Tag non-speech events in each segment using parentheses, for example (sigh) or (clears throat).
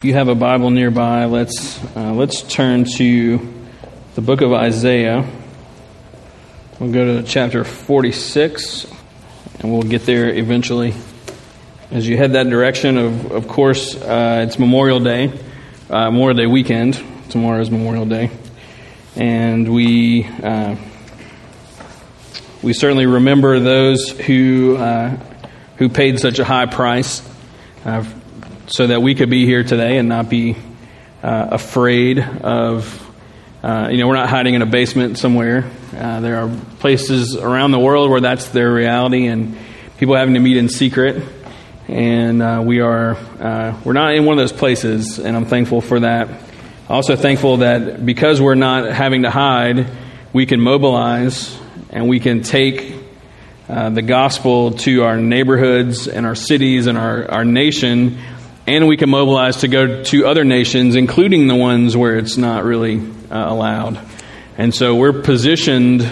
If you have a Bible nearby, let's, uh, let's turn to the book of Isaiah. We'll go to chapter 46, and we'll get there eventually. As you head that direction, of, of course, uh, it's Memorial Day, uh, Memorial Day weekend. Tomorrow is Memorial Day. And we, uh, we certainly remember those who, uh, who paid such a high price so that we could be here today and not be uh, afraid of, uh, you know, we're not hiding in a basement somewhere. Uh, there are places around the world where that's their reality and people having to meet in secret. And uh, we are, uh, we're not in one of those places, and I'm thankful for that. Also thankful that because we're not having to hide, we can mobilize and we can take uh, the gospel to our neighborhoods and our cities and our, our nation and we can mobilize to go to other nations, including the ones where it's not really uh, allowed. And so we're positioned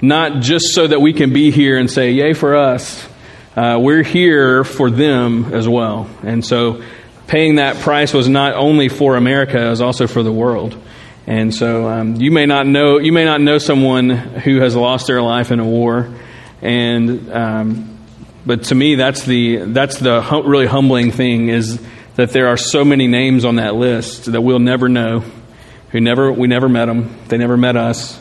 not just so that we can be here and say, Yay for us. Uh, we're here for them as well. And so paying that price was not only for America, it was also for the world. And so um, you may not know you may not know someone who has lost their life in a war, and um, but to me, that's the that's the hum- really humbling thing is that there are so many names on that list that we'll never know, who never we never met them, they never met us,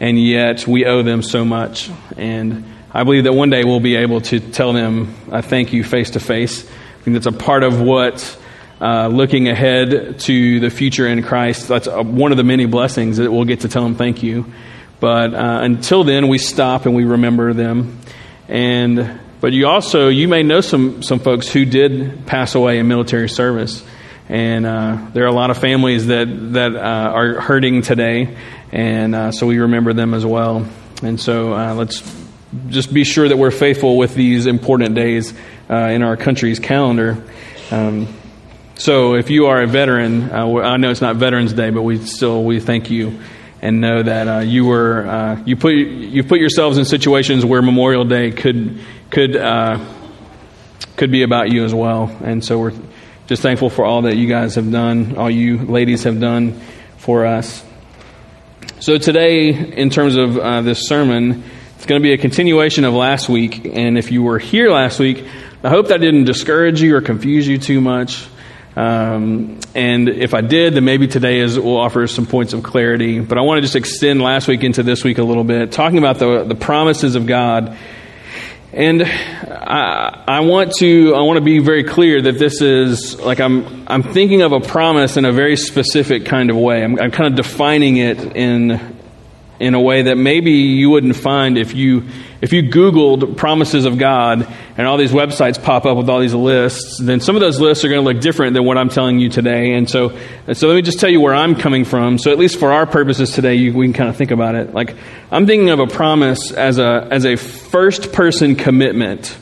and yet we owe them so much. And I believe that one day we'll be able to tell them, "I thank you" face to face. I think that's a part of what. Uh, looking ahead to the future in Christ, that's a, one of the many blessings that we'll get to tell them thank you. But uh, until then, we stop and we remember them. And but you also, you may know some, some folks who did pass away in military service. And uh, there are a lot of families that, that uh, are hurting today. And uh, so we remember them as well. And so uh, let's just be sure that we're faithful with these important days uh, in our country's calendar. Um, so if you are a veteran, uh, I know it's not Veterans Day, but we still we thank you and know that uh, you were uh, you put you put yourselves in situations where Memorial Day could could uh, could be about you as well. And so we're just thankful for all that you guys have done, all you ladies have done for us. So today, in terms of uh, this sermon, it's going to be a continuation of last week. And if you were here last week, I hope that didn't discourage you or confuse you too much. Um, and if I did, then maybe today is, will offer some points of clarity. But I want to just extend last week into this week a little bit, talking about the, the promises of God. And I, I want to I want to be very clear that this is like I'm I'm thinking of a promise in a very specific kind of way. I'm, I'm kind of defining it in in a way that maybe you wouldn't find if you if you googled promises of god and all these websites pop up with all these lists then some of those lists are going to look different than what i'm telling you today. And so and so let me just tell you where i'm coming from. So at least for our purposes today you, we can kind of think about it. Like i'm thinking of a promise as a as a first person commitment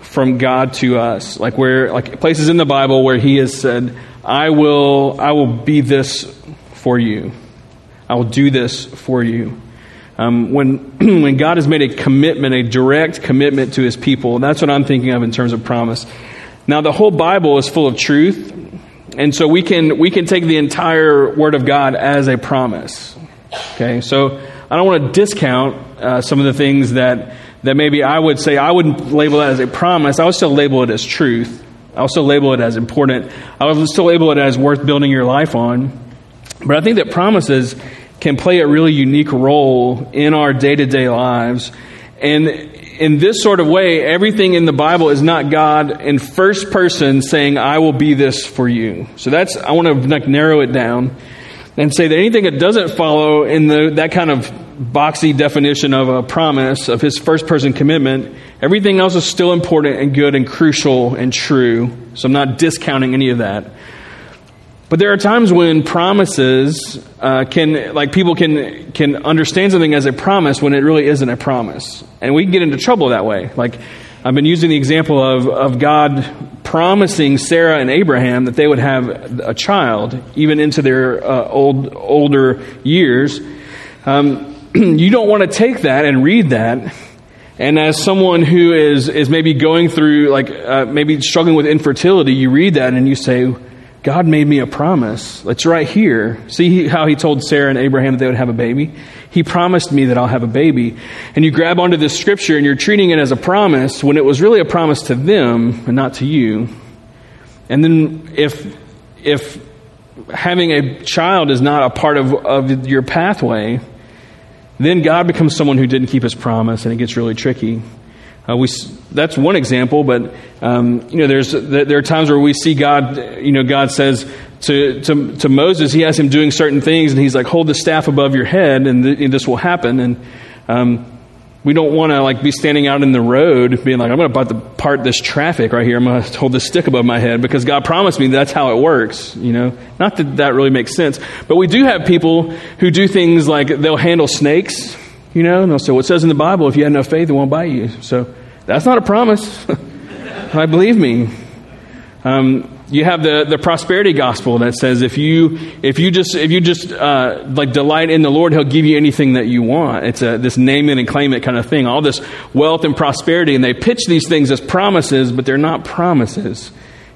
from god to us. Like where like places in the bible where he has said i will i will be this for you I will do this for you. Um, when, (clears throat) when God has made a commitment, a direct commitment to his people, that's what I'm thinking of in terms of promise. Now, the whole Bible is full of truth, and so we can, we can take the entire Word of God as a promise. Okay, so I don't want to discount uh, some of the things that, that maybe I would say I wouldn't label that as a promise. I would still label it as truth. I would still label it as important. I would still label it as worth building your life on. But I think that promises can play a really unique role in our day to day lives. And in this sort of way, everything in the Bible is not God in first person saying, I will be this for you. So that's, I want to like narrow it down and say that anything that doesn't follow in the, that kind of boxy definition of a promise, of his first person commitment, everything else is still important and good and crucial and true. So I'm not discounting any of that. But there are times when promises uh, can, like people can can understand something as a promise when it really isn't a promise, and we can get into trouble that way. Like I've been using the example of of God promising Sarah and Abraham that they would have a child, even into their uh, old older years. Um, (clears throat) you don't want to take that and read that and as someone who is, is maybe going through, like, uh, maybe struggling with infertility, you read that and you say, God made me a promise. It's right here. See how he told Sarah and Abraham that they would have a baby? He promised me that I'll have a baby. And you grab onto this scripture and you're treating it as a promise when it was really a promise to them and not to you. And then if, if having a child is not a part of, of your pathway, then God becomes someone who didn't keep his promise and it gets really tricky. Uh, we, that's one example, but um, you know, there's there are times where we see God. You know, God says to, to, to Moses, He has him doing certain things, and He's like, "Hold the staff above your head, and, th- and this will happen." And um, we don't want to like be standing out in the road, being like, "I'm going to part this traffic right here. I'm going to hold this stick above my head," because God promised me that's how it works. You know, not that that really makes sense, but we do have people who do things like they'll handle snakes you know, and they'll say, well, it says in the Bible, if you have enough faith, it won't bite you. So that's not a promise. (laughs) I believe me. Um, you have the, the prosperity gospel that says if you if you just if you just uh, like delight in the Lord, He'll give you anything that you want. It's a, this name it and claim it kind of thing. All this wealth and prosperity, and they pitch these things as promises, but they're not promises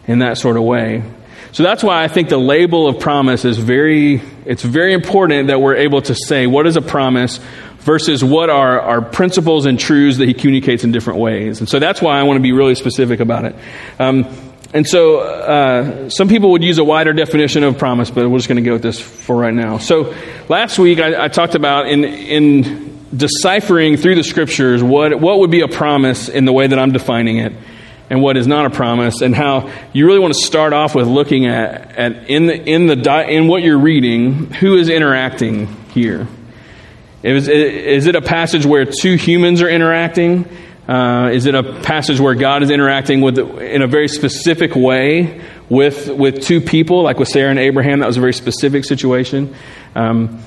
in that sort of way. So that's why I think the label of promise is very it's very important that we're able to say what is a promise versus what are, our principles and truths that he communicates in different ways. And so that's why I want to be really specific about it. Um, and so uh, some people would use a wider definition of promise, but we're just going to go with this for right now. So last week I, I talked about in, in deciphering through the scriptures what, what would be a promise in the way that I'm defining it and what is not a promise, and how you really want to start off with looking at, at in, the, in, the, in what you're reading, who is interacting here. Is, it a passage where two humans are interacting? Uh, is it a passage where God is interacting with in a very specific way with with two people, like with Sarah and Abraham? That was a very specific situation. Um,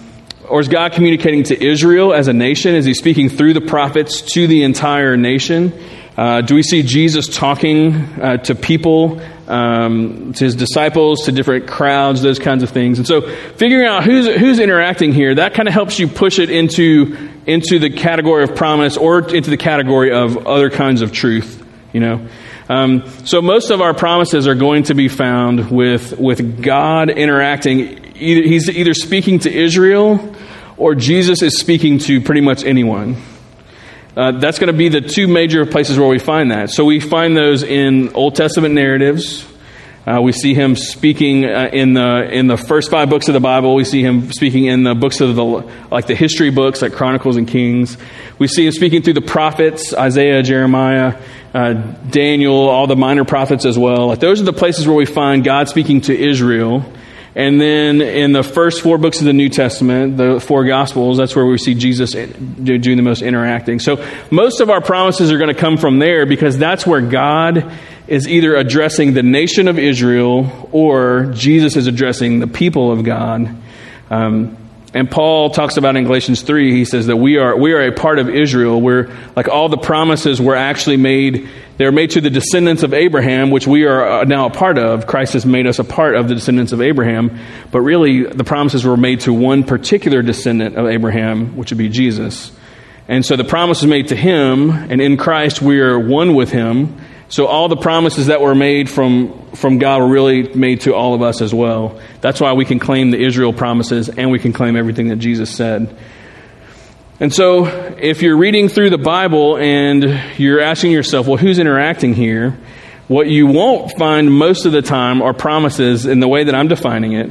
or is God communicating to Israel as a nation? Is He speaking through the prophets to the entire nation? Uh, do we see Jesus talking uh, to people um, to his disciples, to different crowds, those kinds of things. And so, figuring out who's who's interacting here, that kind of helps you push it into into the category of promise or into the category of other kinds of truth. You know. Um, so most of our promises are going to be found with with God interacting. Either, he's either speaking to Israel, or Jesus is speaking to pretty much anyone. Uh, that's going to be the two major places where we find that. So we find those in Old Testament narratives. Uh, we see him speaking uh, in the in the first five books of the Bible. We see him speaking in the books of the like the history books, like Chronicles and Kings. We see him speaking through the prophets, Isaiah, Jeremiah, uh, Daniel, all the minor prophets as well. Like those are the places where we find God speaking to Israel and then in the first four books of the New Testament, the four Gospels, that's where we see Jesus doing the most interacting. So most of our promises are going to come from there because that's where God is either addressing the nation of Israel or Jesus is addressing the people of God. Um, and Paul talks about in Galatians 3, he says that we are, we are a part of Israel where like all the promises were actually made, they were made to the descendants of Abraham, which we are uh, now a part of. Christ has made us a part of the descendants of Abraham. But really, the promises were made to one particular descendant of Abraham, which would be Jesus. And so the promise is made to him, and in Christ we are one with him. So all the promises that were made from, from God were really made to all of us as well. That's why we can claim the Israel promises and we can claim everything that Jesus said. And so if you're reading through the Bible and you're asking yourself, well, who's interacting here? What you won't find most of the time are promises in the way that I'm defining it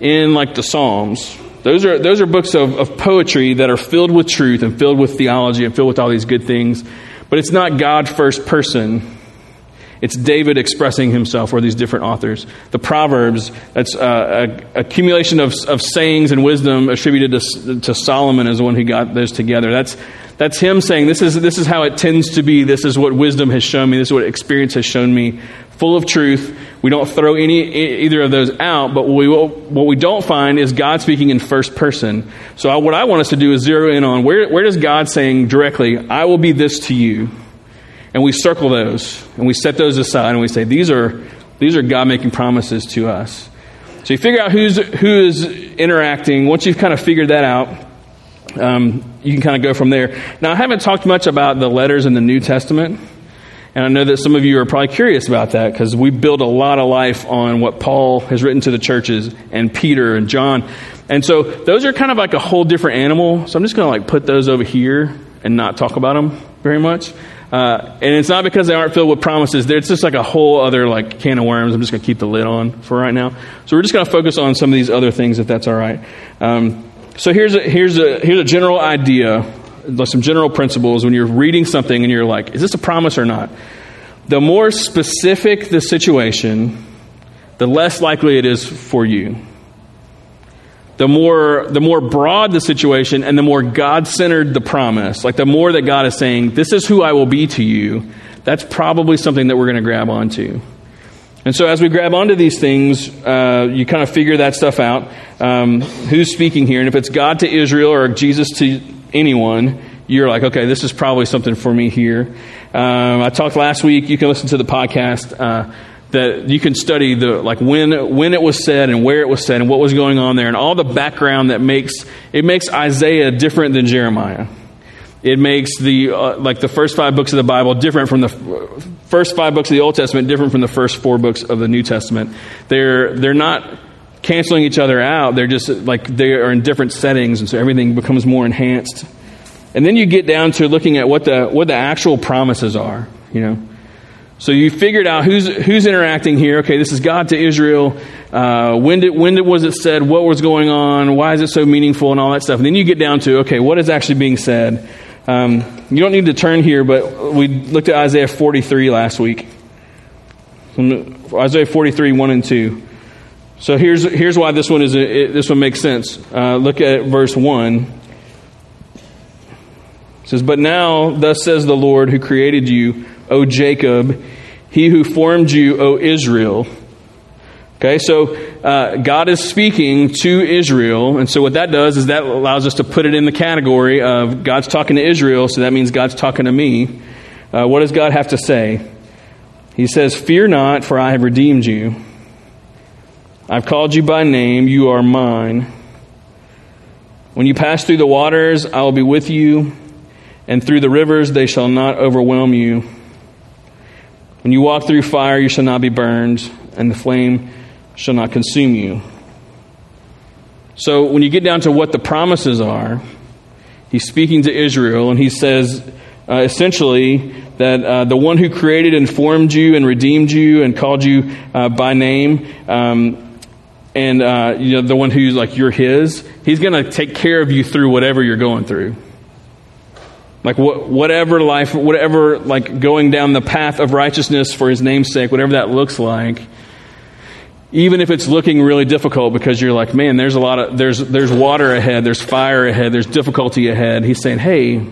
in like the Psalms. Those are, those are books of, of poetry that are filled with truth and filled with theology and filled with all these good things. But it's not God first person it's David expressing himself, or these different authors. The Proverbs, that's uh, a accumulation of, of sayings and wisdom attributed to, to Solomon as the one who got those together. That's, that's him saying, this is, this is how it tends to be. This is what wisdom has shown me. This is what experience has shown me. Full of truth. We don't throw any either of those out, but what we, what we don't find is God speaking in first person. So I, what I want us to do is zero in on where, where does God saying directly, I will be this to you and we circle those and we set those aside and we say these are these are God making promises to us. So you figure out who's who is interacting. Once you've kind of figured that out, um, you can kind of go from there. Now I haven't talked much about the letters in the New Testament. And I know that some of you are probably curious about that because we build a lot of life on what Paul has written to the churches and Peter and John. And so those are kind of like a whole different animal. So I'm just going to like put those over here and not talk about them very much. Uh, and it's not because they aren't filled with promises. It's just like a whole other like can of worms. I'm just going to keep the lid on for right now. So we're just going to focus on some of these other things, if that's all right. Um, so here's a, here's a here's a general idea, some general principles when you're reading something and you're like, is this a promise or not? The more specific the situation, the less likely it is for you the more the more broad the situation and the more god-centered the promise like the more that god is saying this is who i will be to you that's probably something that we're going to grab onto. And so as we grab onto these things uh, you kind of figure that stuff out. Um, who's speaking here? And if it's god to israel or jesus to anyone you're like okay this is probably something for me here. Um, i talked last week. You can listen to the podcast. Uh, that you can study the like when when it was said and where it was said and what was going on there and all the background that makes it makes Isaiah different than Jeremiah. It makes the uh, like the first five books of the Bible different from the first five books of the Old Testament different from the first four books of the New Testament. They're they're not canceling each other out. They're just like they are in different settings and so everything becomes more enhanced. And then you get down to looking at what the what the actual promises are, you know. So you figured out who's, who's interacting here. Okay, this is God to Israel. Uh, when, did, when did, was it said? What was going on? Why is it so meaningful? And all that stuff. And then you get down to, okay, what is actually being said? Um, you don't need to turn here, but we looked at Isaiah 43 last week. Isaiah 43, 1 and 2. So here's, here's why this one, is, it, this one makes sense. Uh, look at verse 1. It says, But now, thus says the Lord who created you O Jacob, he who formed you, O Israel. Okay, so uh, God is speaking to Israel, and so what that does is that allows us to put it in the category of God's talking to Israel, so that means God's talking to me. Uh, what does God have to say? He says, Fear not, for I have redeemed you. I've called you by name, you are mine. When you pass through the waters, I will be with you, and through the rivers, they shall not overwhelm you. When you walk through fire, you shall not be burned, and the flame shall not consume you. So, when you get down to what the promises are, he's speaking to Israel, and he says uh, essentially that uh, the one who created and formed you and redeemed you and called you uh, by name, um, and uh, you know the one who's like you're his, he's going to take care of you through whatever you're going through. Like wh- whatever life, whatever like going down the path of righteousness for his namesake, whatever that looks like, even if it's looking really difficult because you're like, man, there's a lot of there's there's water ahead, there's fire ahead, there's difficulty ahead. He's saying, hey,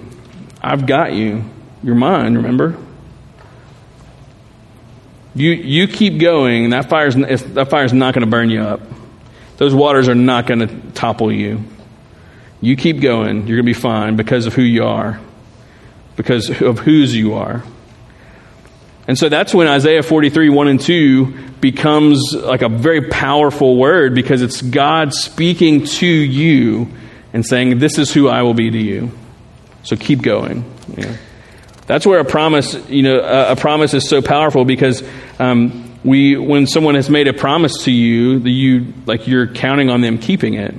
I've got you. You're mine. Remember. You you keep going, that fire's that fire's not going to burn you up. Those waters are not going to topple you. You keep going. You're going to be fine because of who you are because of whose you are. And so that's when Isaiah 43, 1 and 2 becomes like a very powerful word because it's God speaking to you and saying, This is who I will be to you. So keep going. Yeah. That's where a promise, you know, a, a promise is so powerful because um, we, when someone has made a promise to you, the, you like you're counting on them keeping it.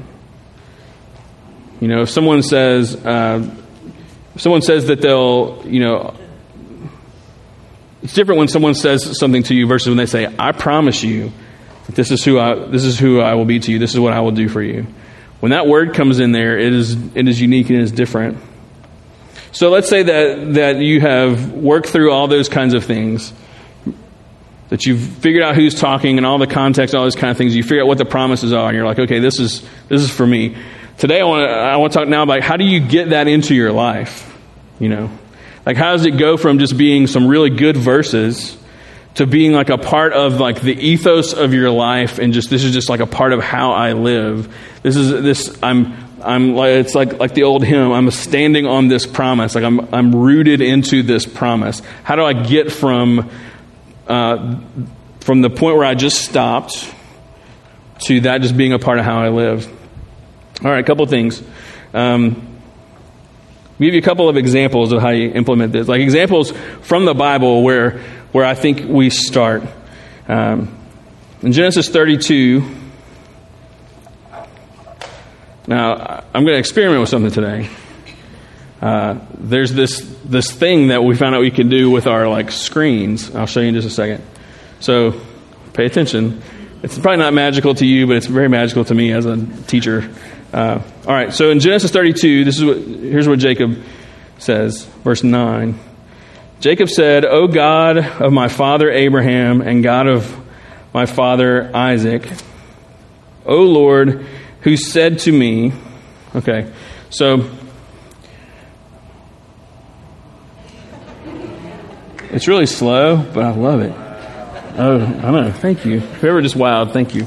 You know, if someone says, uh, someone says that they'll, you know, it's different when someone says something to you versus when they say, I promise you that this is who I, this is who I will be to you. This is what I will do for you. When that word comes in there, it is, it is unique and it is different. So let's say that, that you have worked through all those kinds of things, that you've figured out who's talking and all the context, all those kind of things. You figure out what the promises are, and you're like, okay, this is, this is for me. Today, I want to I want to talk now about how do you get that into your life? You know, like how does it go from just being some really good verses to being like a part of like the ethos of your life and just this is just like a part of how I live. This is this I'm I'm like it's like like the old hymn. I'm standing on this promise. Like I'm I'm rooted into this promise. How do I get from uh, from the point where I just stopped to that just being a part of how I live? All right, a couple of things. Um, give you a couple of examples of how you implement this, like examples from the Bible where, where I think we start. Um, in Genesis 32, now I'm going to experiment with something today. Uh, there's this this thing that we found out we can do with our like screens. I'll show you in just a second. So pay attention. It's probably not magical to you, but it's very magical to me as a teacher. Uh, all right. So in Genesis 32, this is what here's what Jacob says, verse nine. Jacob said, "O God of my father Abraham and God of my father Isaac, O Lord, who said to me." Okay. So It's really slow, but I love it. Oh, I know. Thank you. Whoever just wowed, thank you.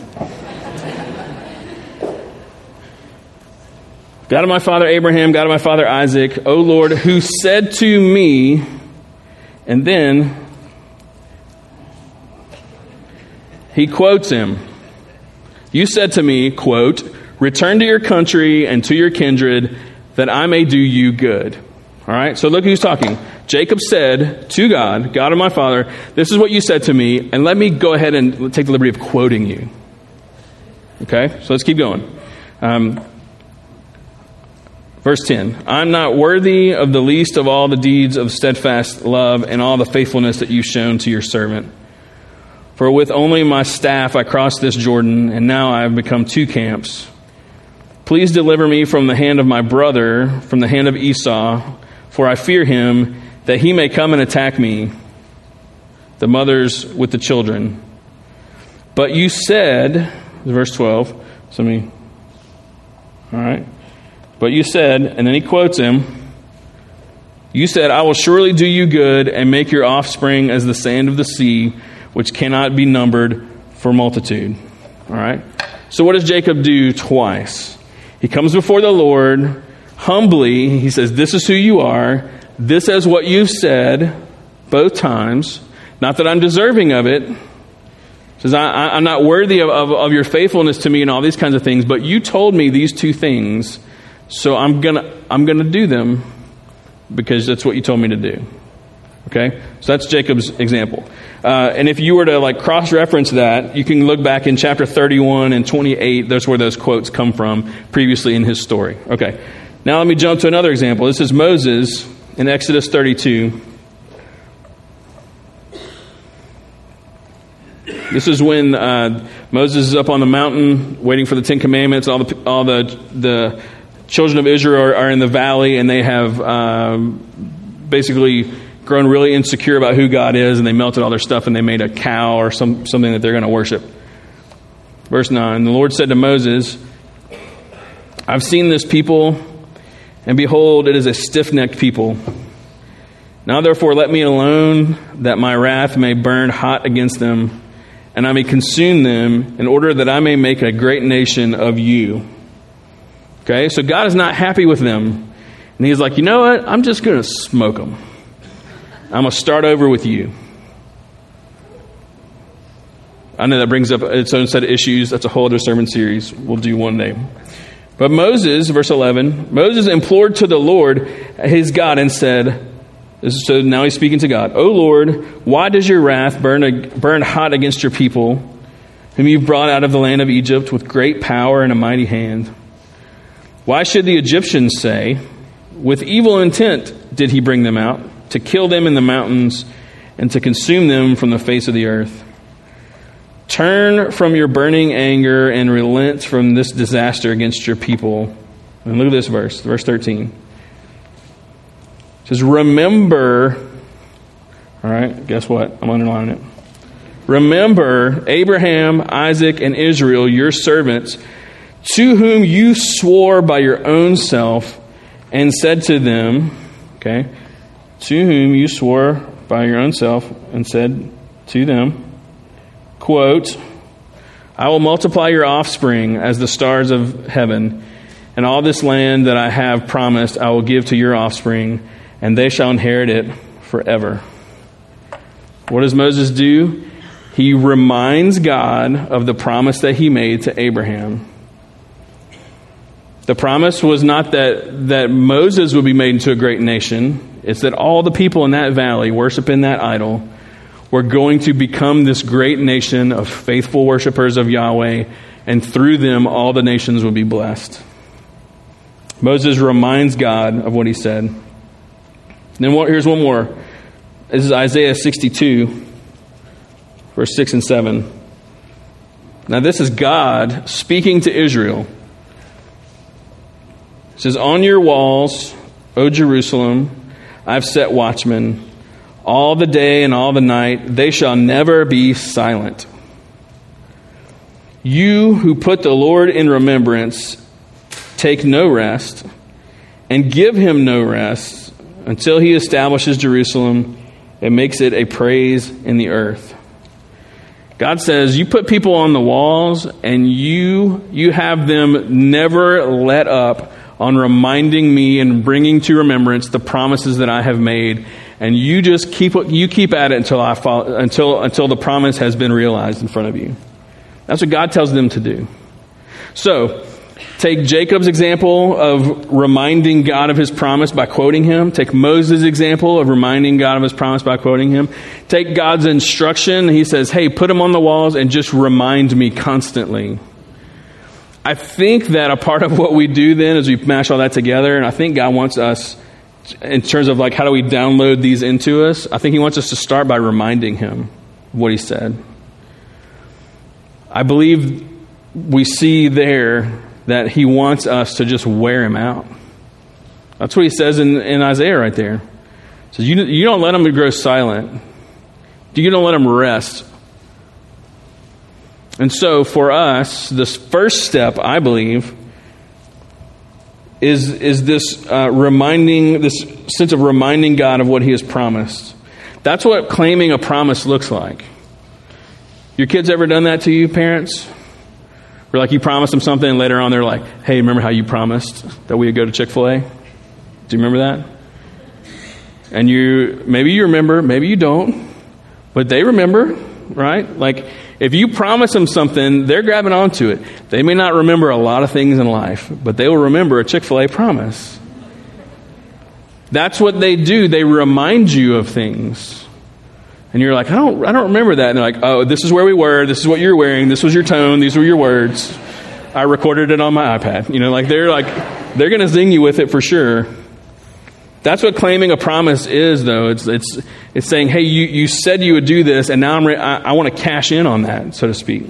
God of my father Abraham, God of my father Isaac, O Lord, who said to me, and then he quotes him. You said to me, quote, return to your country and to your kindred that I may do you good. All right, so look who's talking. Jacob said to God, God of my father, This is what you said to me, and let me go ahead and take the liberty of quoting you. Okay, so let's keep going. Um, verse 10 I'm not worthy of the least of all the deeds of steadfast love and all the faithfulness that you've shown to your servant. For with only my staff I crossed this Jordan, and now I have become two camps. Please deliver me from the hand of my brother, from the hand of Esau, for I fear him that he may come and attack me, the mothers with the children. But you said, verse 12, so me, all right. But you said, and then he quotes him, you said, I will surely do you good and make your offspring as the sand of the sea, which cannot be numbered for multitude. All right. So what does Jacob do twice? He comes before the Lord humbly. He says, This is who you are. This is what you've said both times. Not that I'm deserving of it. He Says, I, am not worthy of, of, of, your faithfulness to me and all these kinds of things, but you told me these two things, so I'm going to I'm gonna do them because that's what you told me to do. Okay? So that's Jacob's example. Uh, and if you were to like cross reference that, you can look back in chapter 31 and 28. That's where those quotes come from previously in his story. Okay. Now let me jump to another example. This is Moses in Exodus 32. This is when uh, Moses is up on the mountain waiting for the Ten Commandments. All the, all the, the children of Israel are, are in the valley and they have um, basically grown really insecure about who God is and they melted all their stuff and they made a cow or some, something that they're going to worship. Verse 9 The Lord said to Moses, I've seen this people and behold, it is a stiff necked people. Now therefore, let me alone, that my wrath may burn hot against them, and I may consume them, in order that I may make a great nation of you. Okay, so God is not happy with them. And He's like, you know what? I'm just going to smoke them. I'm going to start over with you. I know that brings up its own set of issues. That's a whole other sermon series we'll do one day. But Moses, verse 11, Moses implored to the Lord, his God, and said, so now he's speaking to God, O Lord, why does your wrath burn, burn hot against your people, whom you've brought out of the land of Egypt with great power and a mighty hand? Why should the Egyptians say, With evil intent did he bring them out, to kill them in the mountains and to consume them from the face of the earth? Turn from your burning anger and relent from this disaster against your people. And look at this verse, verse 13. It says, Remember, all right, guess what? I'm underlining it. Remember Abraham, Isaac, and Israel, your servants, to whom you swore by your own self and said to them, okay, to whom you swore by your own self and said to them, quote, I will multiply your offspring as the stars of heaven, and all this land that I have promised I will give to your offspring, and they shall inherit it forever. What does Moses do? He reminds God of the promise that he made to Abraham. The promise was not that, that Moses would be made into a great nation, it's that all the people in that valley worshiping that idol were going to become this great nation of faithful worshipers of Yahweh, and through them all the nations would be blessed. Moses reminds God of what he said. Then here's one more. This is Isaiah 62, verse 6 and 7. Now, this is God speaking to Israel. It says, On your walls, O Jerusalem, I've set watchmen. All the day and all the night, they shall never be silent. You who put the Lord in remembrance, take no rest, and give him no rest until he establishes Jerusalem and makes it a praise in the earth. God says, You put people on the walls, and you, you have them never let up on reminding me and bringing to remembrance the promises that I have made. And you just keep you keep at it until I follow, until until the promise has been realized in front of you. That's what God tells them to do. So, take Jacob's example of reminding God of his promise by quoting him. Take Moses' example of reminding God of his promise by quoting him. Take God's instruction. He says, "Hey, put them on the walls and just remind me constantly." I think that a part of what we do then is we mash all that together, and I think God wants us, in terms of like how do we download these into us, I think He wants us to start by reminding Him what He said. I believe we see there that He wants us to just wear Him out. That's what He says in, in Isaiah right there. Says you, you don't let Him grow silent. You don't let Him rest and so, for us, this first step, I believe, is, is this uh, reminding, this sense of reminding God of what He has promised. That's what claiming a promise looks like. Your kids ever done that to you, parents? Where like you promised them something, and later on they're like, "Hey, remember how you promised that we would go to Chick Fil A? Do you remember that?" And you maybe you remember, maybe you don't, but they remember, right? Like if you promise them something, they're grabbing onto it. They may not remember a lot of things in life, but they will remember a Chick fil A promise. That's what they do. They remind you of things. And you're like, I don't, I don't remember that. And they're like, oh, this is where we were. This is what you're wearing. This was your tone. These were your words. I recorded it on my iPad. You know, like they're like, they're going to zing you with it for sure. That's what claiming a promise is, though. It's, it's, it's saying, hey, you, you said you would do this, and now I'm re- I, I want to cash in on that, so to speak.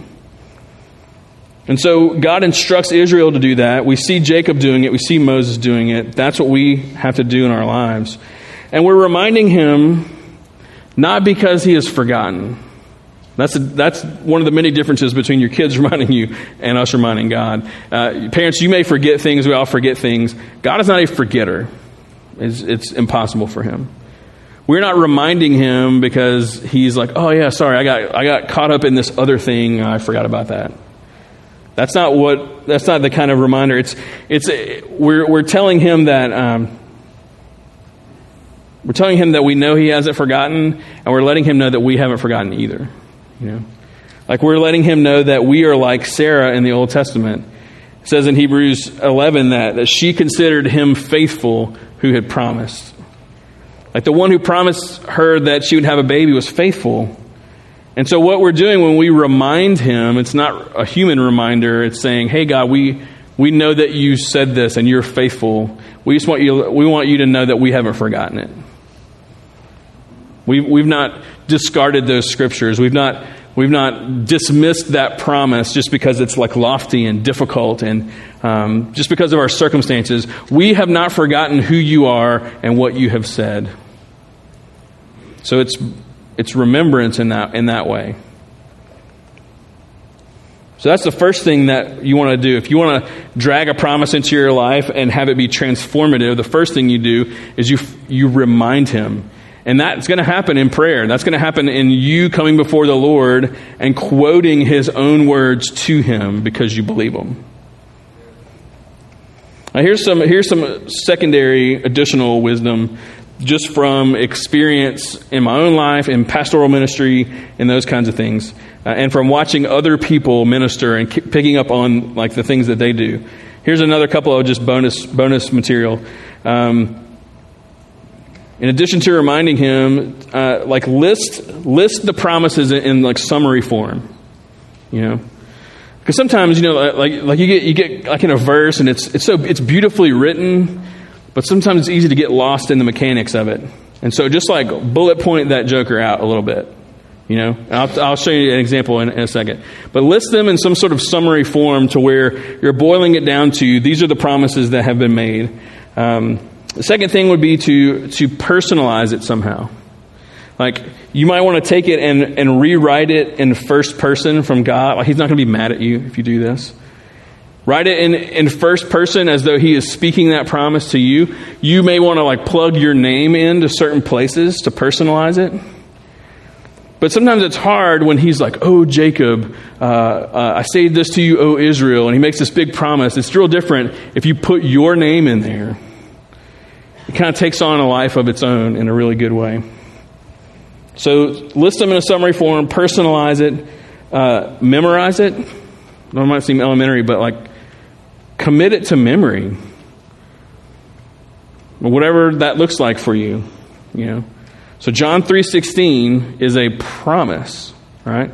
And so God instructs Israel to do that. We see Jacob doing it, we see Moses doing it. That's what we have to do in our lives. And we're reminding him not because he has forgotten. That's, a, that's one of the many differences between your kids (laughs) reminding you and us reminding God. Uh, parents, you may forget things, we all forget things. God is not a forgetter. It's, it's impossible for him. We're not reminding him because he's like, oh yeah, sorry, I got, I got caught up in this other thing. I forgot about that. That's not what, that's not the kind of reminder. It's, it's, we're, we're telling him that, um, we're telling him that we know he hasn't forgotten, and we're letting him know that we haven't forgotten either. You know? Like we're letting him know that we are like Sarah in the Old Testament. It says in Hebrews 11 that, that she considered him faithful who had promised. Like the one who promised her that she would have a baby was faithful. And so, what we're doing when we remind him, it's not a human reminder, it's saying, hey, God, we, we know that you said this and you're faithful. We just want you, we want you to know that we haven't forgotten it. We've, we've not discarded those scriptures. We've not We've not dismissed that promise just because it's like lofty and difficult and um, just because of our circumstances. We have not forgotten who you are and what you have said. So it's, it's remembrance in that, in that way. So that's the first thing that you want to do. If you want to drag a promise into your life and have it be transformative, the first thing you do is you, you remind him. And that's going to happen in prayer. That's going to happen in you coming before the Lord and quoting his own words to him because you believe them. Now, here's some, here's some secondary additional wisdom just from experience in my own life, in pastoral ministry, and those kinds of things, uh, and from watching other people minister and picking up on like the things that they do. Here's another couple of just bonus bonus material. Um, in addition to reminding him, uh, like list list the promises in, in, like summary form. You know, because sometimes you know, like like you get you get like in a verse and it's it's so it's beautifully written, but sometimes it's easy to get lost in the mechanics of it. And so just like bullet point that joker out a little bit. You know, I'll, I'll show you an example in, in, a second. But list them in some sort of summary form to where you're boiling it down to these are the promises that have been made. Um, the second thing would be to, to personalize it somehow. Like, you might want to take it and, and rewrite it in first person from God. Like, He's not going to be mad at you if you do this. Write it in, in first person as though He is speaking that promise to you. You may want to, like, plug your name into certain places to personalize it. But sometimes it's hard when he's like, Oh, Jacob, uh, uh, I say this to you, O Israel, and he makes this big promise. It's real different if you put your name in there. It kind of takes on a life of its own in a really good way. So list them in a summary form, personalize it, uh, memorize it. It might seem elementary, but like commit it to memory. Whatever that looks like for you, you know. So John 3:16 is a promise, right?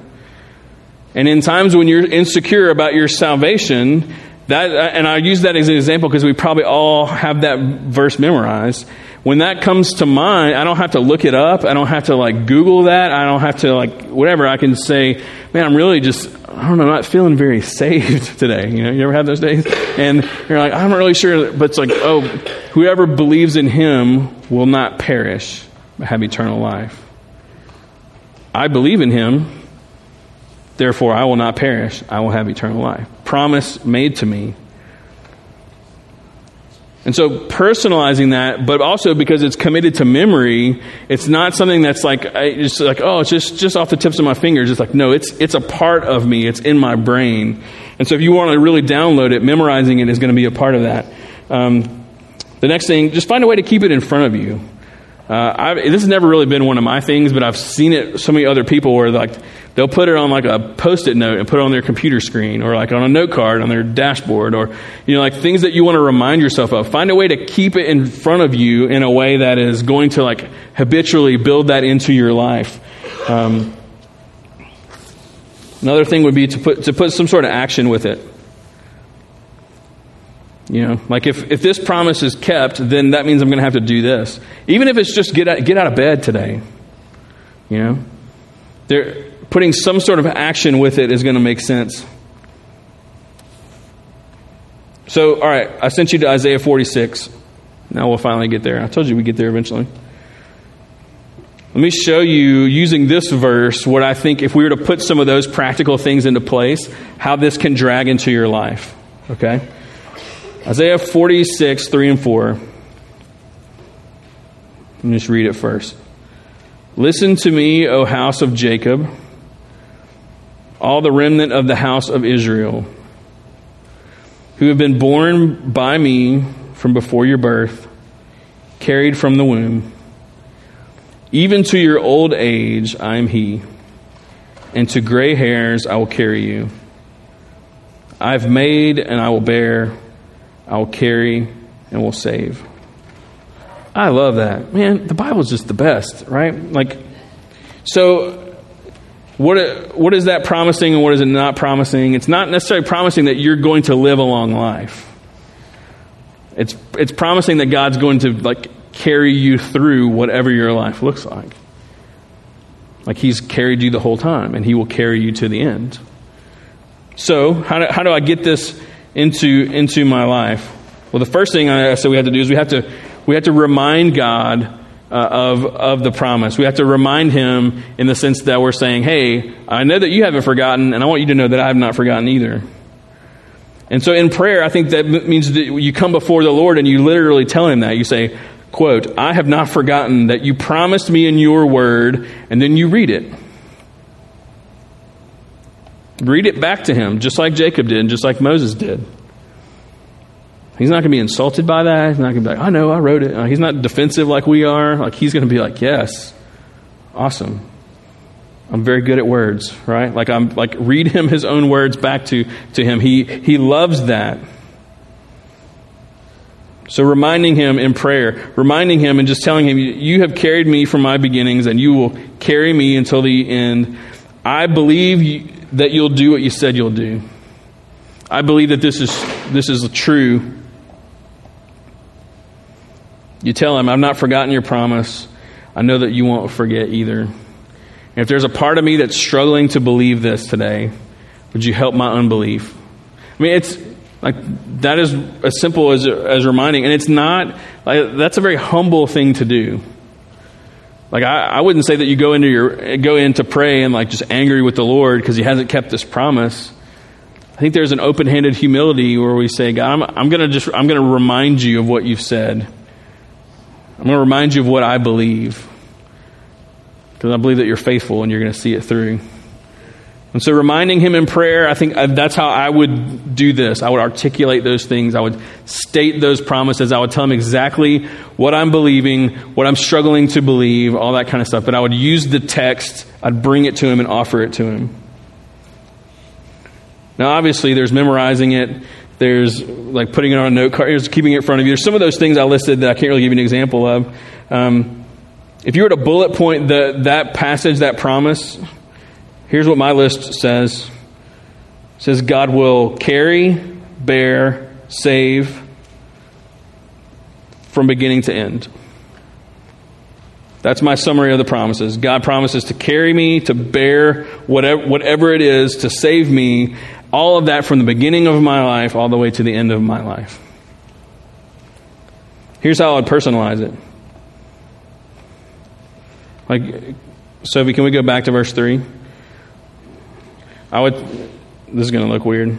And in times when you're insecure about your salvation, that uh, and I use that as an example because we probably all have that verse memorized. When that comes to mind, I don't have to look it up. I don't have to like Google that. I don't have to like whatever. I can say, man, I'm really just I don't know, not feeling very saved (laughs) today. You know, you ever have those days? And you're like, I'm not really sure, but it's like, oh, whoever believes in him will not perish but have eternal life. I believe in him, therefore I will not perish, I will have eternal life. Promise made to me. And so personalizing that, but also because it's committed to memory, it's not something that's like just like oh, it's just just off the tips of my fingers. It's like no, it's it's a part of me. It's in my brain. And so if you want to really download it, memorizing it is going to be a part of that. Um, the next thing, just find a way to keep it in front of you. Uh, this has never really been one of my things, but I've seen it so many other people where like they'll put it on like a post-it note and put it on their computer screen, or like on a note card on their dashboard, or you know like things that you want to remind yourself of. Find a way to keep it in front of you in a way that is going to like habitually build that into your life. Um, another thing would be to put to put some sort of action with it. You know, like if, if this promise is kept, then that means I'm going to have to do this. Even if it's just get out, get out of bed today. You know, they're putting some sort of action with it is going to make sense. So, all right, I sent you to Isaiah 46. Now we'll finally get there. I told you we'd get there eventually. Let me show you, using this verse, what I think if we were to put some of those practical things into place, how this can drag into your life. Okay? Isaiah 46, 3 and 4. Let me just read it first. Listen to me, O house of Jacob, all the remnant of the house of Israel, who have been born by me from before your birth, carried from the womb. Even to your old age I am he, and to gray hairs I will carry you. I've made and I will bear I will carry and will save. I love that. Man, the Bible's just the best, right? Like, so what, what is that promising and what is it not promising? It's not necessarily promising that you're going to live a long life. It's, it's promising that God's going to like carry you through whatever your life looks like. Like he's carried you the whole time and he will carry you to the end. So, how do, how do I get this into, into my life? Well, the first thing I said we have to do is we have to, we have to remind God uh, of, of the promise. We have to remind Him in the sense that we're saying, hey, I know that you haven't forgotten, and I want you to know that I have not forgotten either. And so in prayer, I think that means that you come before the Lord and you literally tell Him that. You say, quote, I have not forgotten that you promised me in your word, and then you read it. Read it back to him, just like Jacob did, and just like Moses did. He's not going to be insulted by that. He's not going to be like, I know, I wrote it. He's not defensive like we are. Like, he's going to be like, yes, awesome. I'm very good at words, right? Like, I'm like, read him his own words back to, to him. He, he loves that. So reminding him in prayer, reminding him and just telling him, You have carried me from my beginnings and you will carry me until the end. I believe that you'll do what you said you'll do. I believe that this is, this is true. You tell him, I've not forgotten your promise. I know that you won't forget either. And if there's a part of me that's struggling to believe this today, would you help my unbelief? I mean, it's like that is as simple as as reminding, and it's not. Like, that's a very humble thing to do. Like I, I wouldn't say that you go into your go in to pray and like just angry with the Lord because He hasn't kept this promise. I think there's an open-handed humility where we say, God, I'm, I'm to just I'm to remind you of what you've said. I'm going to remind you of what I believe because I believe that you're faithful and you're going to see it through. And so, reminding him in prayer, I think uh, that's how I would do this. I would articulate those things. I would state those promises. I would tell him exactly what I'm believing, what I'm struggling to believe, all that kind of stuff. But I would use the text, I'd bring it to him and offer it to him. Now, obviously, there's memorizing it, there's like putting it on a note card, there's keeping it in front of you. There's some of those things I listed that I can't really give you an example of. Um, if you were to bullet point the, that passage, that promise, Here's what my list says. It says God will carry, bear, save from beginning to end. That's my summary of the promises. God promises to carry me, to bear whatever, whatever it is, to save me, all of that from the beginning of my life all the way to the end of my life. Here's how I would personalize it. Like, Sophie, can we go back to verse 3? I would, this is going to look weird.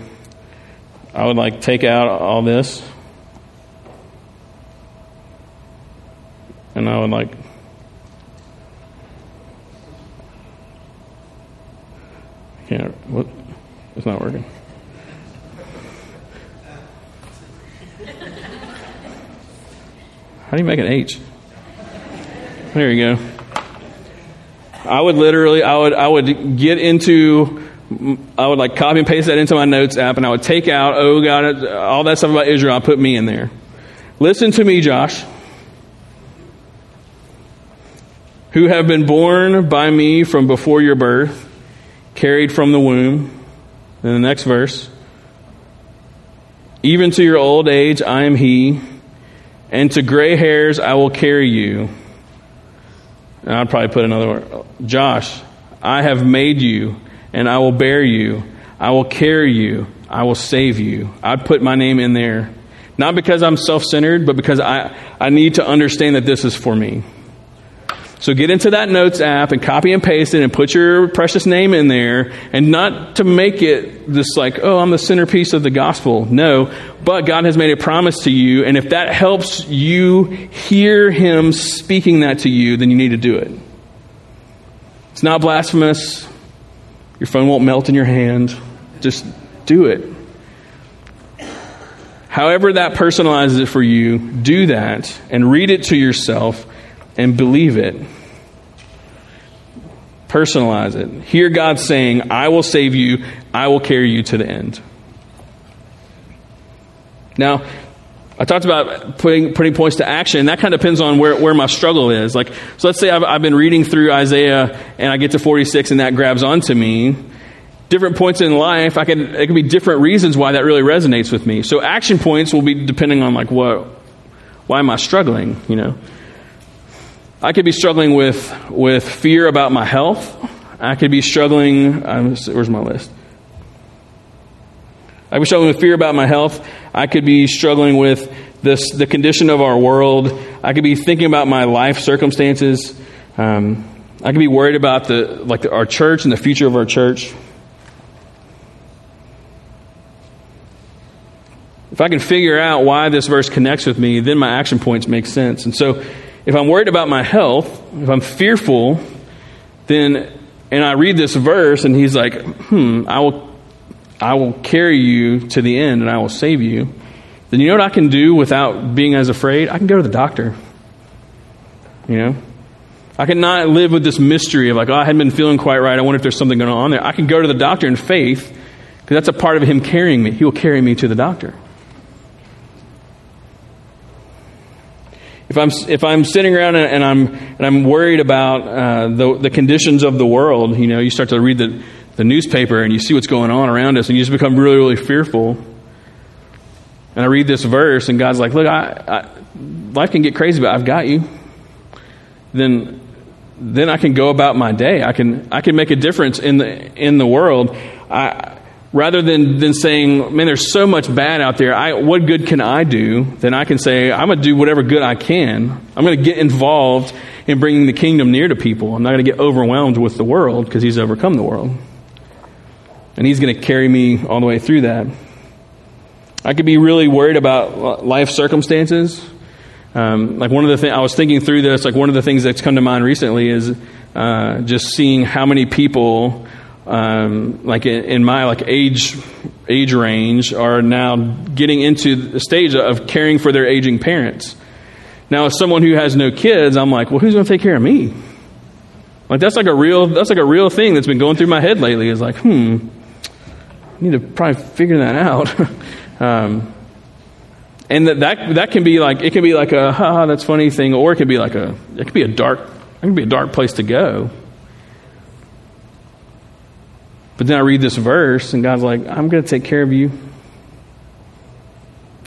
I would like take out all this. And I would like, can't, what? It's not working. How do you make an H? There you go. I would literally, I would, I would get into I would like copy and paste that into my notes app, and I would take out, oh God, all that stuff about Israel. I put me in there. Listen to me, Josh, who have been born by me from before your birth, carried from the womb. In the next verse, even to your old age, I am He, and to gray hairs I will carry you. And I'd probably put another one. Josh, I have made you and I will bear you. I will carry you. I will save you. I'd put my name in there. Not because I'm self centered, but because I, I need to understand that this is for me. So get into that notes app and copy and paste it and put your precious name in there and not to make it this like, oh, I'm the centerpiece of the gospel. No, but God has made a promise to you. And if that helps you hear Him speaking that to you, then you need to do it. It's not blasphemous. Your phone won't melt in your hand. Just do it. However, that personalizes it for you, do that and read it to yourself and believe it. Personalize it. Hear God saying, I will save you, I will carry you to the end. Now, I talked about putting, putting points to action, and that kind of depends on where, where my struggle is. Like, so let's say I've, I've been reading through Isaiah and I get to 46 and that grabs onto me. Different points in life, I can, it can be different reasons why that really resonates with me. So action points will be depending on like what, why am I struggling, you know? I could be struggling with, with fear about my health. I could be struggling, um, where's my list? I could be struggling with fear about my health. I could be struggling with this, the condition of our world. I could be thinking about my life circumstances. Um, I could be worried about the like the, our church and the future of our church. If I can figure out why this verse connects with me, then my action points make sense. And so, if I'm worried about my health, if I'm fearful, then and I read this verse and he's like, "Hmm, I will I will carry you to the end and I will save you, then you know what I can do without being as afraid? I can go to the doctor. You know? I cannot live with this mystery of like, oh, I hadn't been feeling quite right. I wonder if there's something going on there. I can go to the doctor in faith because that's a part of him carrying me. He will carry me to the doctor. If I'm if I'm sitting around and, I'm and I'm worried about uh, the the conditions of the world, you know, you start to read the the newspaper and you see what's going on around us, and you just become really really fearful. And I read this verse, and God's like, "Look, I, I, life can get crazy, but I've got you." Then then I can go about my day. I can I can make a difference in the in the world. I, rather than than saying, "Man, there's so much bad out there. I, what good can I do?" Then I can say, "I'm going to do whatever good I can. I'm going to get involved in bringing the kingdom near to people. I'm not going to get overwhelmed with the world because He's overcome the world, and He's going to carry me all the way through that." I could be really worried about life circumstances um, like one of the things I was thinking through this, like one of the things that's come to mind recently is uh, just seeing how many people, um, like in, in, my like age age range, are now getting into the stage of caring for their aging parents. Now, as someone who has no kids, I'm like, well, who's going to take care of me? Like that's like a real that's like a real thing that's been going through my head lately. Is like, hmm, I need to probably figure that out. (laughs) um, and that, that that can be like it can be like a ha that's funny thing, or it can be like a it could be a dark it can be a dark place to go. But then I read this verse, and God's like, "I'm going to take care of you."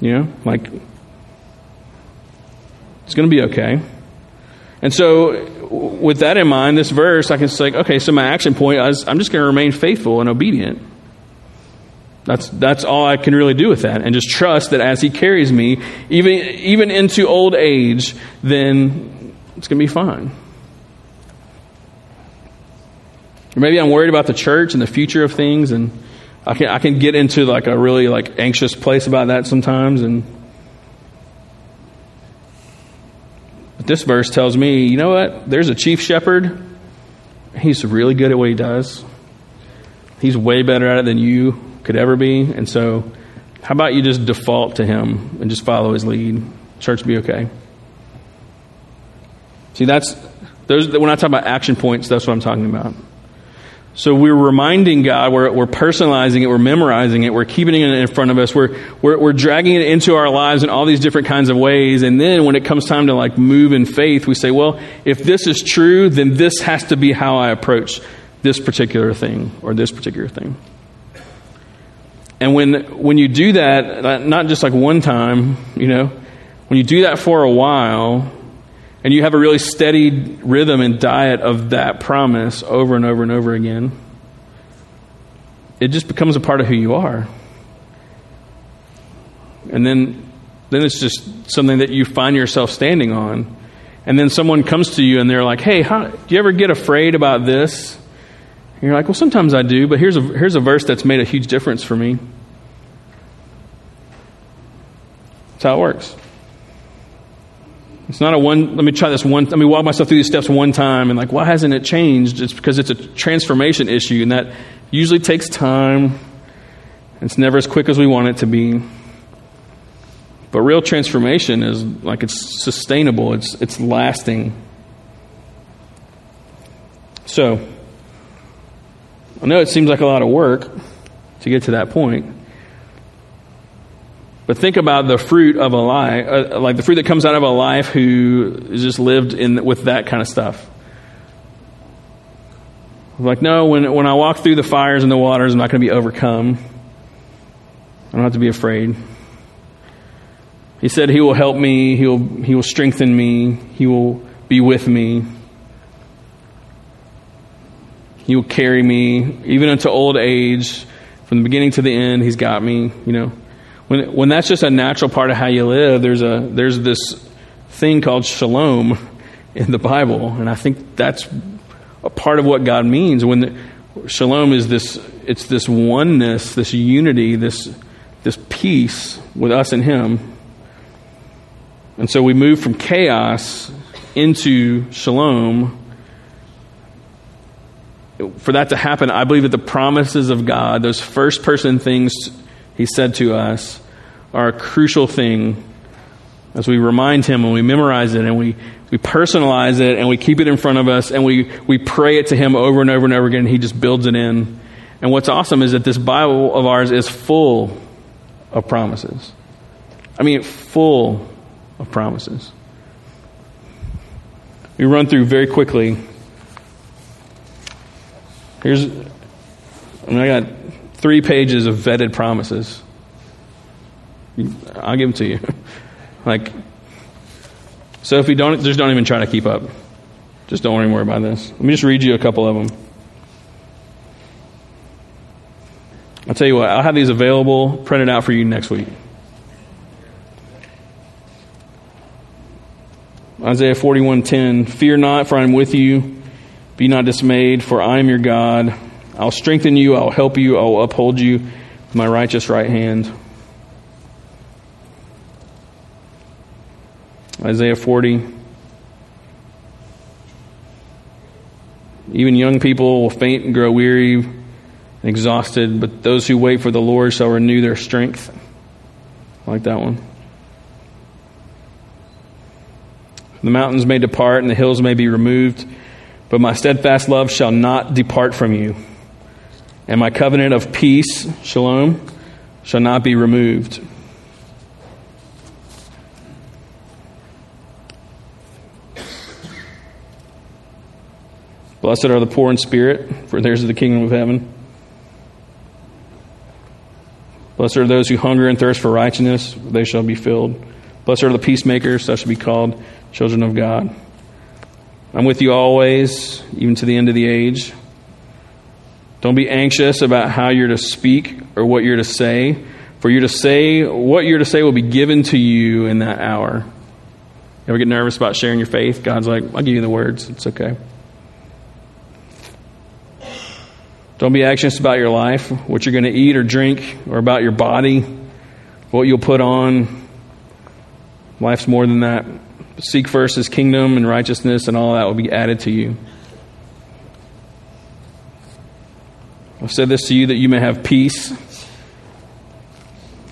You know, like it's going to be okay. And so, with that in mind, this verse, I can say, okay, so my action point is I'm just going to remain faithful and obedient. That's, that's all I can really do with that. And just trust that as He carries me, even, even into old age, then it's going to be fine. Or maybe I'm worried about the church and the future of things, and I can, I can get into like a really like anxious place about that sometimes. And but this verse tells me, you know what? There's a chief shepherd. He's really good at what he does. He's way better at it than you could ever be. And so, how about you just default to Him and just follow His lead? Church be okay. See, that's those. When I talk about action points, that's what I'm talking about. So we're reminding God, we're, we're personalizing it, we're memorizing it, we're keeping it in front of us, we're, we're, we're dragging it into our lives in all these different kinds of ways. And then when it comes time to like move in faith, we say, well, if this is true, then this has to be how I approach this particular thing or this particular thing. And when, when you do that, not just like one time, you know, when you do that for a while, and you have a really steady rhythm and diet of that promise over and over and over again, it just becomes a part of who you are. And then, then it's just something that you find yourself standing on. And then someone comes to you and they're like, hey, how, do you ever get afraid about this? And you're like, well, sometimes I do, but here's a, here's a verse that's made a huge difference for me. That's how it works. It's not a one, let me try this one, let me walk myself through these steps one time and like, why hasn't it changed? It's because it's a transformation issue and that usually takes time. It's never as quick as we want it to be. But real transformation is like it's sustainable, it's, it's lasting. So, I know it seems like a lot of work to get to that point. But think about the fruit of a life, uh, like the fruit that comes out of a life who just lived in with that kind of stuff. Like, no, when, when I walk through the fires and the waters, I'm not going to be overcome. I don't have to be afraid. He said he will help me, he will, he will strengthen me, he will be with me. He will carry me even into old age. From the beginning to the end, He's got me, you know. When, when that's just a natural part of how you live, there's, a, there's this thing called shalom in the Bible. And I think that's a part of what God means. When the, shalom is this, it's this oneness, this unity, this, this peace with us and Him. And so we move from chaos into shalom for that to happen, I believe that the promises of God, those first person things He said to us, are a crucial thing as we remind Him and we memorize it and we, we personalize it and we keep it in front of us and we, we pray it to Him over and over and over again. And he just builds it in. And what's awesome is that this Bible of ours is full of promises. I mean, full of promises. We run through very quickly. Here's, I mean, I got three pages of vetted promises. I'll give them to you. (laughs) like, so if you don't, just don't even try to keep up. Just don't even worry about this. Let me just read you a couple of them. I'll tell you what, I'll have these available, printed out for you next week. Isaiah 41:10 Fear not for I am with you be not dismayed for I am your God I'll strengthen you I'll help you I'll uphold you with my righteous right hand. Isaiah 40 Even young people will faint and grow weary and exhausted but those who wait for the Lord shall renew their strength. I like that one. The mountains may depart and the hills may be removed, but my steadfast love shall not depart from you. And my covenant of peace, shalom, shall not be removed. Blessed are the poor in spirit, for theirs is the kingdom of heaven. Blessed are those who hunger and thirst for righteousness, they shall be filled. Blessed are the peacemakers, such shall be called children of God. I'm with you always, even to the end of the age. Don't be anxious about how you're to speak or what you're to say, for you're to say what you're to say will be given to you in that hour. Ever get nervous about sharing your faith? God's like, I'll give you the words. It's okay. Don't be anxious about your life, what you're going to eat or drink, or about your body, what you'll put on. Life's more than that. Seek first his kingdom and righteousness, and all that will be added to you. I've said this to you that you may have peace.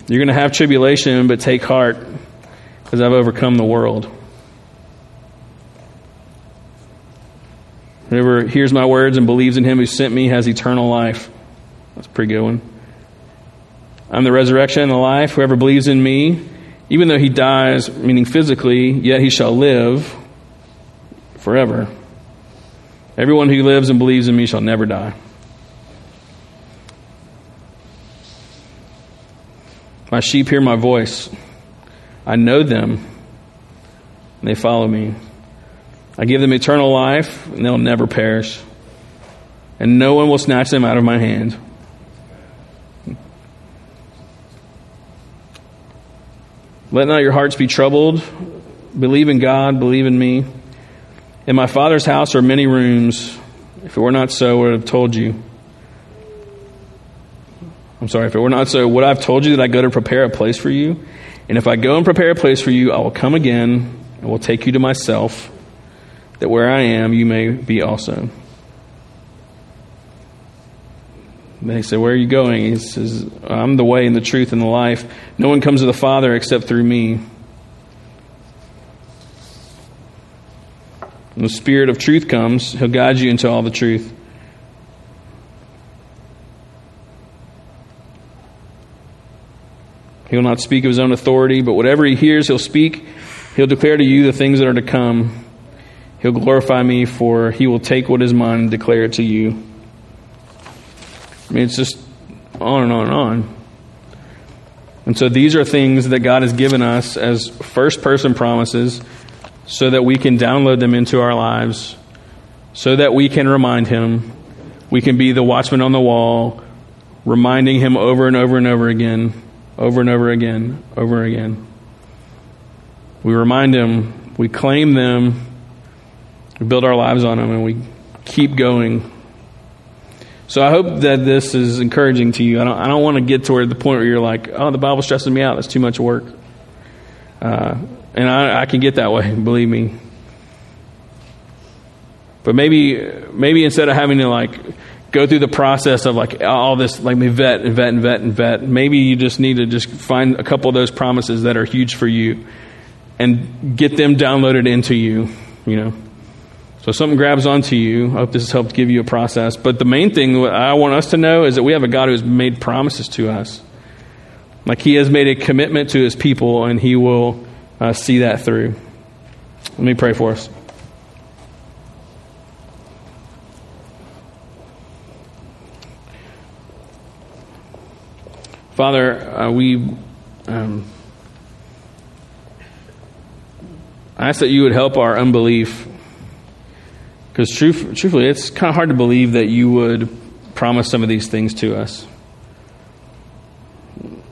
You're going to have tribulation, but take heart, because I've overcome the world. Whoever hears my words and believes in him who sent me has eternal life. That's a pretty good one. I'm the resurrection and the life. Whoever believes in me, even though he dies, meaning physically, yet he shall live forever. Everyone who lives and believes in me shall never die. My sheep hear my voice. I know them, and they follow me. I give them eternal life, and they'll never perish, and no one will snatch them out of my hand. Let not your hearts be troubled. Believe in God, believe in me. In my Father's house are many rooms. If it were not so, I would have told you. I'm sorry, if it were not so, would I have told you that I go to prepare a place for you? And if I go and prepare a place for you, I will come again and will take you to myself, that where I am, you may be also. They say, Where are you going? He says, I'm the way and the truth and the life. No one comes to the Father except through me. When the Spirit of truth comes, He'll guide you into all the truth. He'll not speak of his own authority, but whatever he hears, he'll speak. He'll declare to you the things that are to come. He'll glorify me, for he will take what is mine and declare it to you. I mean, it's just on and on and on. And so these are things that God has given us as first person promises so that we can download them into our lives, so that we can remind Him. We can be the watchman on the wall, reminding Him over and over and over again, over and over again, over again. We remind Him, we claim them, we build our lives on them, and we keep going so I hope that this is encouraging to you. I don't, I don't want to get toward the point where you're like, oh, the Bible's stressing me out. That's too much work. Uh, and I, I can get that way, believe me. But maybe, maybe instead of having to like go through the process of like all this, like me vet and vet and vet and vet, maybe you just need to just find a couple of those promises that are huge for you and get them downloaded into you, you know. So something grabs onto you. I hope this has helped give you a process. But the main thing I want us to know is that we have a God who's made promises to us. Like he has made a commitment to his people, and he will uh, see that through. Let me pray for us. Father, uh, we um, I ask that you would help our unbelief. Because truth, truthfully, it's kind of hard to believe that you would promise some of these things to us.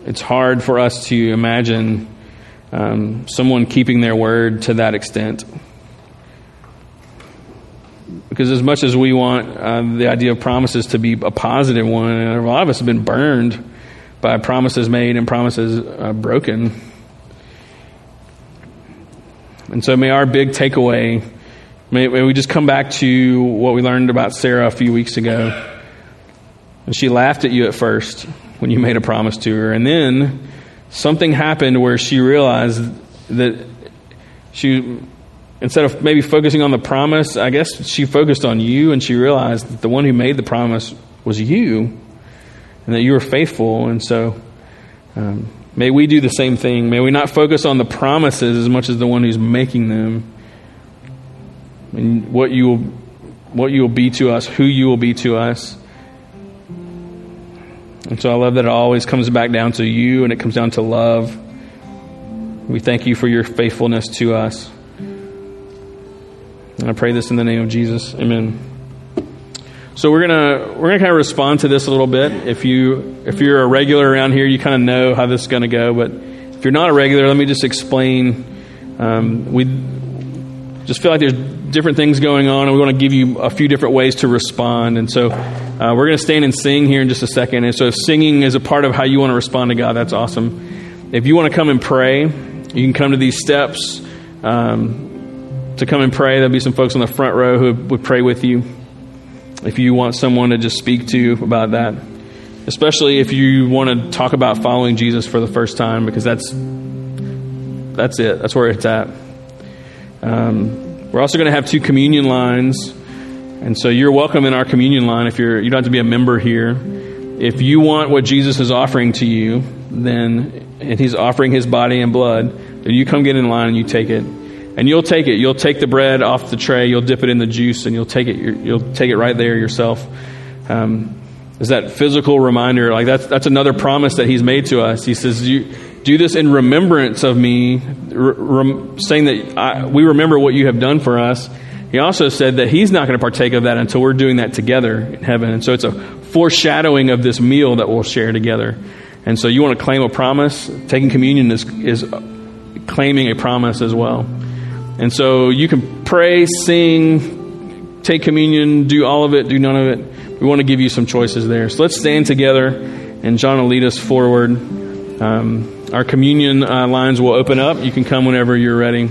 It's hard for us to imagine um, someone keeping their word to that extent. Because as much as we want uh, the idea of promises to be a positive one, a lot of us have been burned by promises made and promises uh, broken. And so may our big takeaway, may, may, we just come back to what we learned about Sarah a few weeks ago. And she laughed at you at first when you made a promise to her. And then something happened where she realized that she, instead of maybe focusing on the promise, I guess she focused on you and she realized that the one who made the promise was you and that you are faithful. And so um, may we do the same thing. May we not focus on the promises as much as the one who's making them and what you will, what you will be to us, who you will be to us. And so I love that it always comes back down to you and it comes down to love. We thank you for your faithfulness to us. And I pray this in the name of Jesus. Amen. So we're gonna we're gonna kind of respond to this a little bit. If you if you're a regular around here, you kind of know how this is gonna go. But if you're not a regular, let me just explain. Um, we just feel like there's different things going on, and we want to give you a few different ways to respond. And so uh, we're to stand and sing here in just a second. And so if singing is a part of how you want to respond to God, that's awesome. If you want to come and pray, you can come to these steps um, to come and pray. There'll be some folks on the front row who would pray with you. If you want someone to just speak to you about that, especially if you want to talk about following Jesus for the first time, because that's that's it. That's where it's at. Um, we're also going to have two communion lines, and so you're welcome in our communion line. If you're, you don't have to be a member here. If you want what Jesus is offering to you, then and He's offering His body and blood, then you come get in line and you take it, and you'll take it. You'll take the bread off the tray, you'll dip it in the juice, and you'll take it. You'll take it right there yourself. Um, is that physical reminder? Like that's that's another promise that He's made to us. He says you do this in remembrance of me, rem, saying that I, we remember what you have done for us. He also said that he's not going to partake of that until we're doing that together in heaven. And so it's a foreshadowing of this meal that we'll share together. And so you want to claim a promise. Taking communion is, is claiming a promise as well. And so you can pray, sing, take communion, do all of it, do none of it. We want to give you some choices there. So let's stand together, and John will lead us forward. Um, our communion uh, lines will open up. You can come whenever you're ready.